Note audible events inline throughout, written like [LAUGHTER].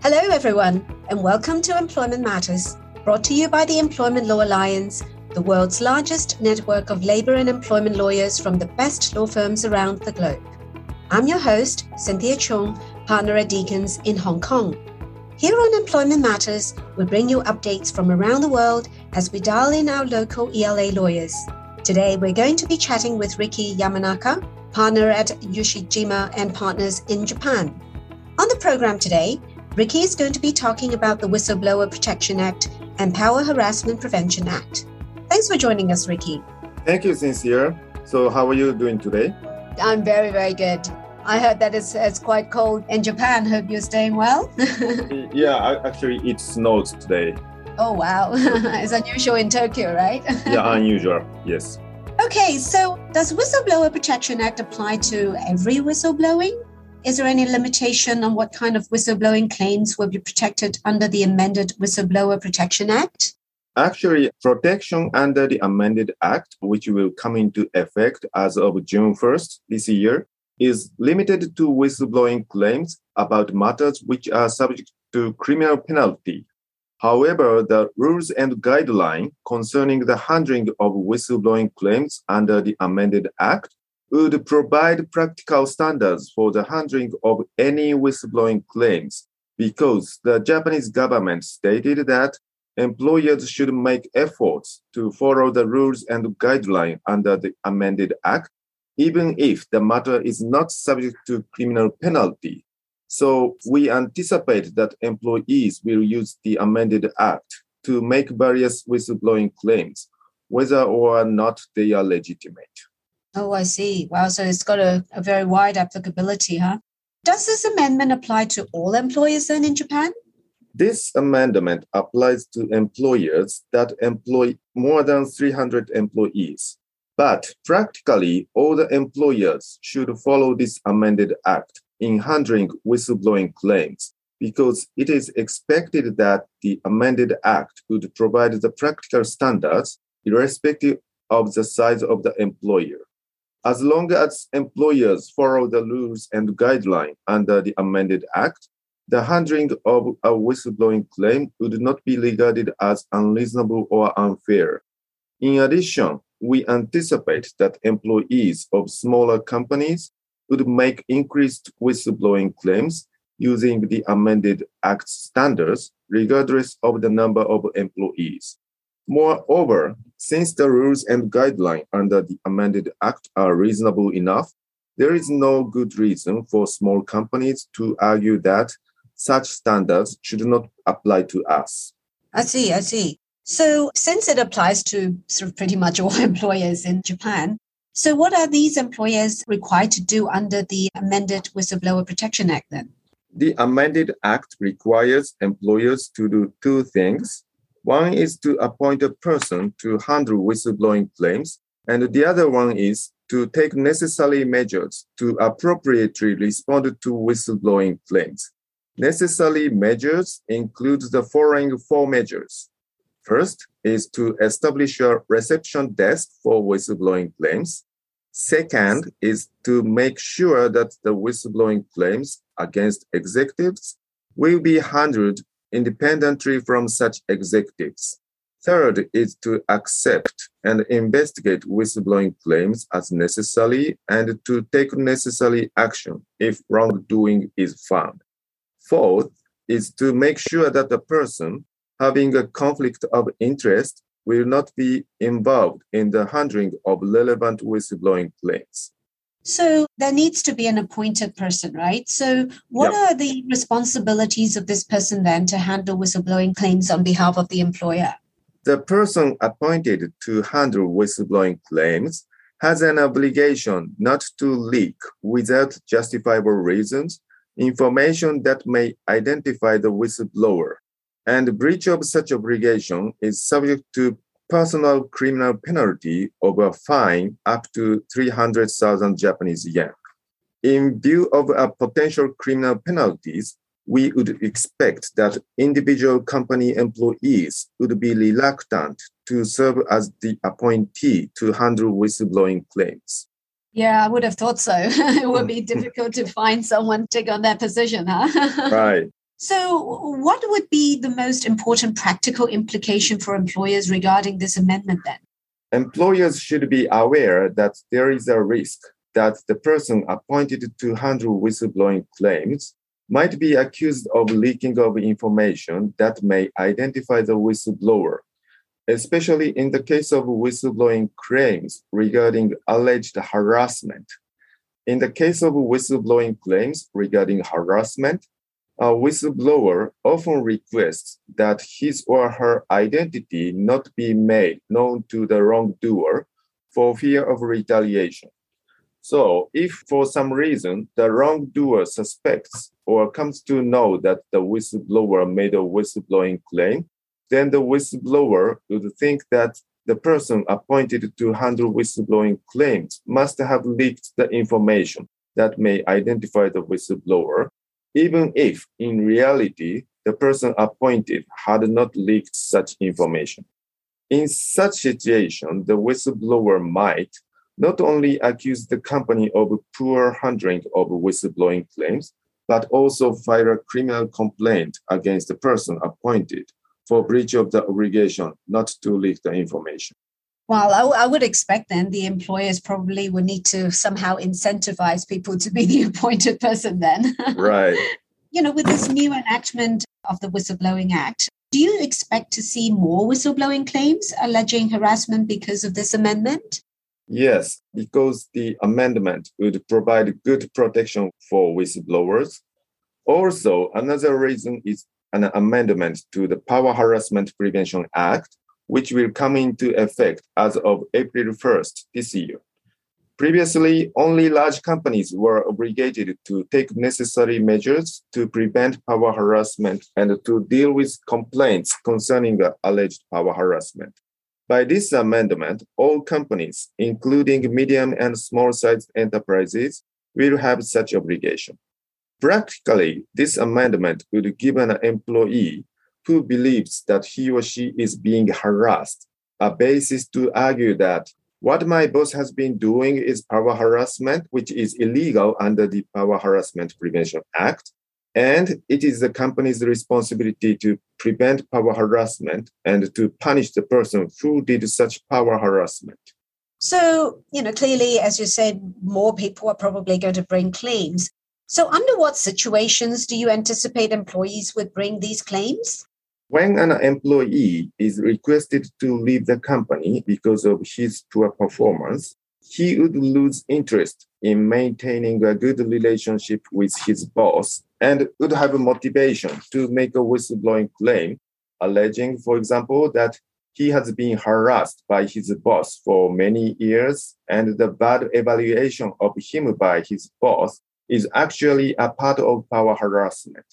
Hello, everyone, and welcome to Employment Matters, brought to you by the Employment Law Alliance, the world's largest network of labor and employment lawyers from the best law firms around the globe. I'm your host, Cynthia Chung, partner at Deacons in Hong Kong. Here on Employment Matters, we bring you updates from around the world as we dial in our local ELA lawyers. Today, we're going to be chatting with Ricky Yamanaka, partner at Ushijima and Partners in Japan. On the program today, Riki is going to be talking about the Whistleblower Protection Act and Power Harassment Prevention Act. Thanks for joining us, Ricky. Thank you, Cynthia. So, how are you doing today? I'm very, very good. I heard that it's, it's quite cold in Japan. Hope you're staying well. [LAUGHS] yeah, actually, it snows today. Oh, wow. [LAUGHS] it's unusual in Tokyo, right? [LAUGHS] yeah, unusual, yes. Okay, so does Whistleblower Protection Act apply to every whistleblowing? Is there any limitation on what kind of whistleblowing claims will be protected under the amended Whistleblower Protection Act? Actually, protection under the amended act, which will come into effect as of June 1st this year, is limited to whistleblowing claims about matters which are subject to criminal penalty. However, the rules and guideline concerning the handling of whistleblowing claims under the amended act would provide practical standards for the handling of any whistleblowing claims because the Japanese government stated that employers should make efforts to follow the rules and guidelines under the amended act even if the matter is not subject to criminal penalty. So we anticipate that employees will use the amended act to make various whistleblowing claims, whether or not they are legitimate. Oh, I see. Wow. So it's got a, a very wide applicability, huh? Does this amendment apply to all employers then in Japan? This amendment applies to employers that employ more than 300 employees. But practically, all the employers should follow this amended act in handling whistleblowing claims because it is expected that the amended act would provide the practical standards irrespective of the size of the employer. As long as employers follow the rules and guidelines under the amended act, the handling of a whistleblowing claim would not be regarded as unreasonable or unfair. In addition, we anticipate that employees of smaller companies would make increased whistleblowing claims using the amended Act standards, regardless of the number of employees. Moreover, since the rules and guidelines under the amended Act are reasonable enough, there is no good reason for small companies to argue that such standards should not apply to us. I see, I see. So, since it applies to sort of pretty much all [LAUGHS] employers in Japan, so what are these employers required to do under the amended Whistleblower Protection Act then? The amended act requires employers to do two things. One is to appoint a person to handle whistleblowing claims, and the other one is to take necessary measures to appropriately respond to whistleblowing claims. Necessary measures include the following four measures. First is to establish a reception desk for whistleblowing claims. Second is to make sure that the whistleblowing claims against executives will be handled independently from such executives. Third is to accept and investigate whistleblowing claims as necessary and to take necessary action if wrongdoing is found. Fourth is to make sure that the person having a conflict of interest will not be involved in the handling of relevant whistleblowing claims. So there needs to be an appointed person, right? So, what yep. are the responsibilities of this person then to handle whistleblowing claims on behalf of the employer? The person appointed to handle whistleblowing claims has an obligation not to leak without justifiable reasons information that may identify the whistleblower and breach of such obligation is subject to personal criminal penalty of a fine up to 300,000 Japanese yen. In view of a potential criminal penalties, we would expect that individual company employees would be reluctant to serve as the appointee to handle whistleblowing claims. Yeah, I would have thought so. [LAUGHS] it would be [LAUGHS] difficult to find someone to take on that position, huh? [LAUGHS] right. So, what would be the most important practical implication for employers regarding this amendment then? Employers should be aware that there is a risk that the person appointed to handle whistleblowing claims might be accused of leaking of information that may identify the whistleblower, especially in the case of whistleblowing claims regarding alleged harassment. In the case of whistleblowing claims regarding harassment, a whistleblower often requests that his or her identity not be made known to the wrongdoer for fear of retaliation. So, if for some reason the wrongdoer suspects or comes to know that the whistleblower made a whistleblowing claim, then the whistleblower would think that the person appointed to handle whistleblowing claims must have leaked the information that may identify the whistleblower even if in reality the person appointed had not leaked such information. In such situation, the whistleblower might not only accuse the company of poor handling of whistleblowing claims, but also file a criminal complaint against the person appointed for breach of the obligation not to leak the information. Well, I, I, would expect then the employers probably would need to somehow incentivize people to be [LAUGHS] the appointed person then. [LAUGHS] Right. you know, with this new enactment of the Whistleblowing Act, do you expect to see more whistleblowing claims alleging harassment because of this amendment? Yes, because the amendment would provide good protection for whistleblowers. Also, another reason is an amendment to the Power Harassment Prevention Act, which will come into effect as of April 1st this year. Previously, only large companies were obligated to take necessary measures to prevent power harassment and to deal with complaints concerning alleged power harassment. By this amendment, all companies, including medium and small sized enterprises, will have such obligation. Practically, this amendment would give an employee who believes that he or she is being harassed a basis to argue that what my boss has been doing is power harassment, which is illegal under the Power Harassment Prevention Act. And it is the company's responsibility to prevent power harassment and to punish the person who did such power harassment. So, you know, clearly, as you said, more people are probably going to bring claims. So, under what situations do you anticipate employees would bring these claims? When an employee is requested to leave the company because of his poor performance, he would lose interest in maintaining a good relationship with his boss and would have a motivation to make a whistleblowing claim, alleging, for example, that he has been harassed by his boss for many years and the bad evaluation of him by his boss is actually a part of power harassment.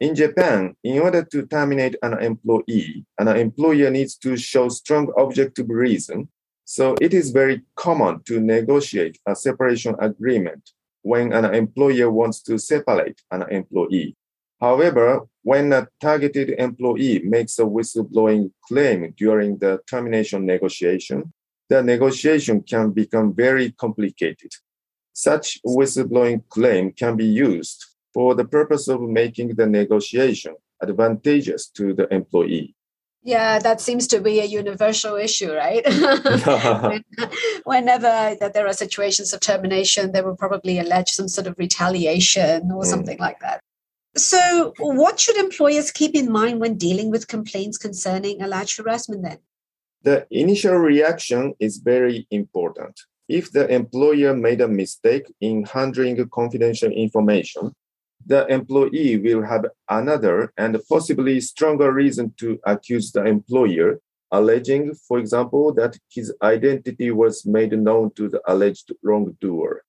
In Japan, in order to terminate an employee, an employer needs to show strong objective reason. So it is very common to negotiate a separation agreement when an employer wants to separate an employee. However, when a targeted employee makes a whistleblowing claim during the termination negotiation, the negotiation can become very complicated. Such whistleblowing claim can be used for the purpose of making the negotiation advantageous to the employee. Yeah, that seems to be a universal issue, right? [LAUGHS] [LAUGHS] Whenever that there are situations of termination, they will probably allege some sort of retaliation or mm. something like that. So, what should employers keep in mind when dealing with complaints concerning alleged harassment then? The initial reaction is very important. If the employer made a mistake in handling confidential information, the employee will have another and possibly stronger reason to accuse the employer, alleging, for example, that his identity was made known to the alleged wrongdoer.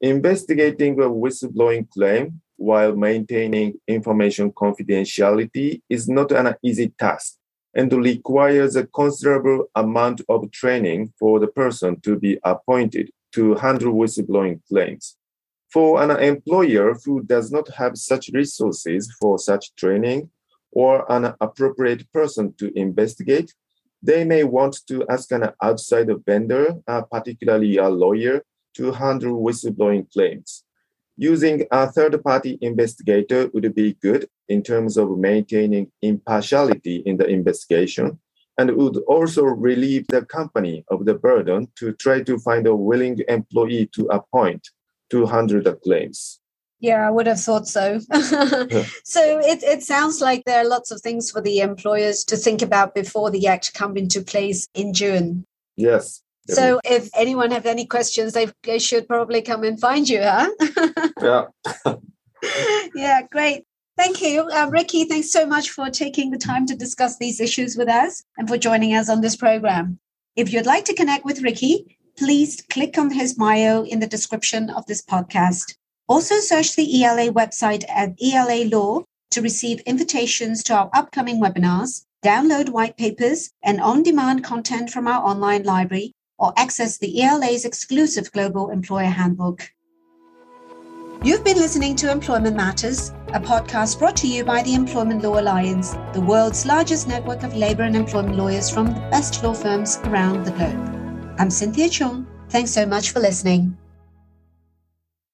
Investigating a whistleblowing claim while maintaining information confidentiality is not an easy task and requires a considerable amount of training for the person to be appointed to handle whistleblowing claims. For an employer who does not have such resources for such training or an appropriate person to investigate, they may want to ask an outside vendor, uh, particularly a lawyer, to handle whistleblowing claims. Using a third party investigator would be good in terms of maintaining impartiality in the investigation and would also relieve the company of the burden to try to find a willing employee to appoint to handle the claims. Yeah, I would have thought so. [LAUGHS] so it, it sounds like there are lots of things for the employers to think about before the act come into place in June. Yes. So if anyone have any questions, they, they should probably come and find you, huh? [LAUGHS] yeah. yeah, great. Thank you. Um, Ricky, thanks so much for taking the time to discuss these issues with us and for joining us on this program. If you'd like to connect with Ricky, please click on his bio in the description of this podcast. Also, search the ELA website at ELA Law to receive invitations to our upcoming webinars, download white papers and on demand content from our online library, or access the ELA's exclusive Global Employer Handbook. You've been listening to Employment Matters, a podcast brought to you by the Employment Law Alliance, the world's largest network of labor and employment lawyers from the best law firms around the globe. I'm Cynthia Chung. Thanks so much for listening.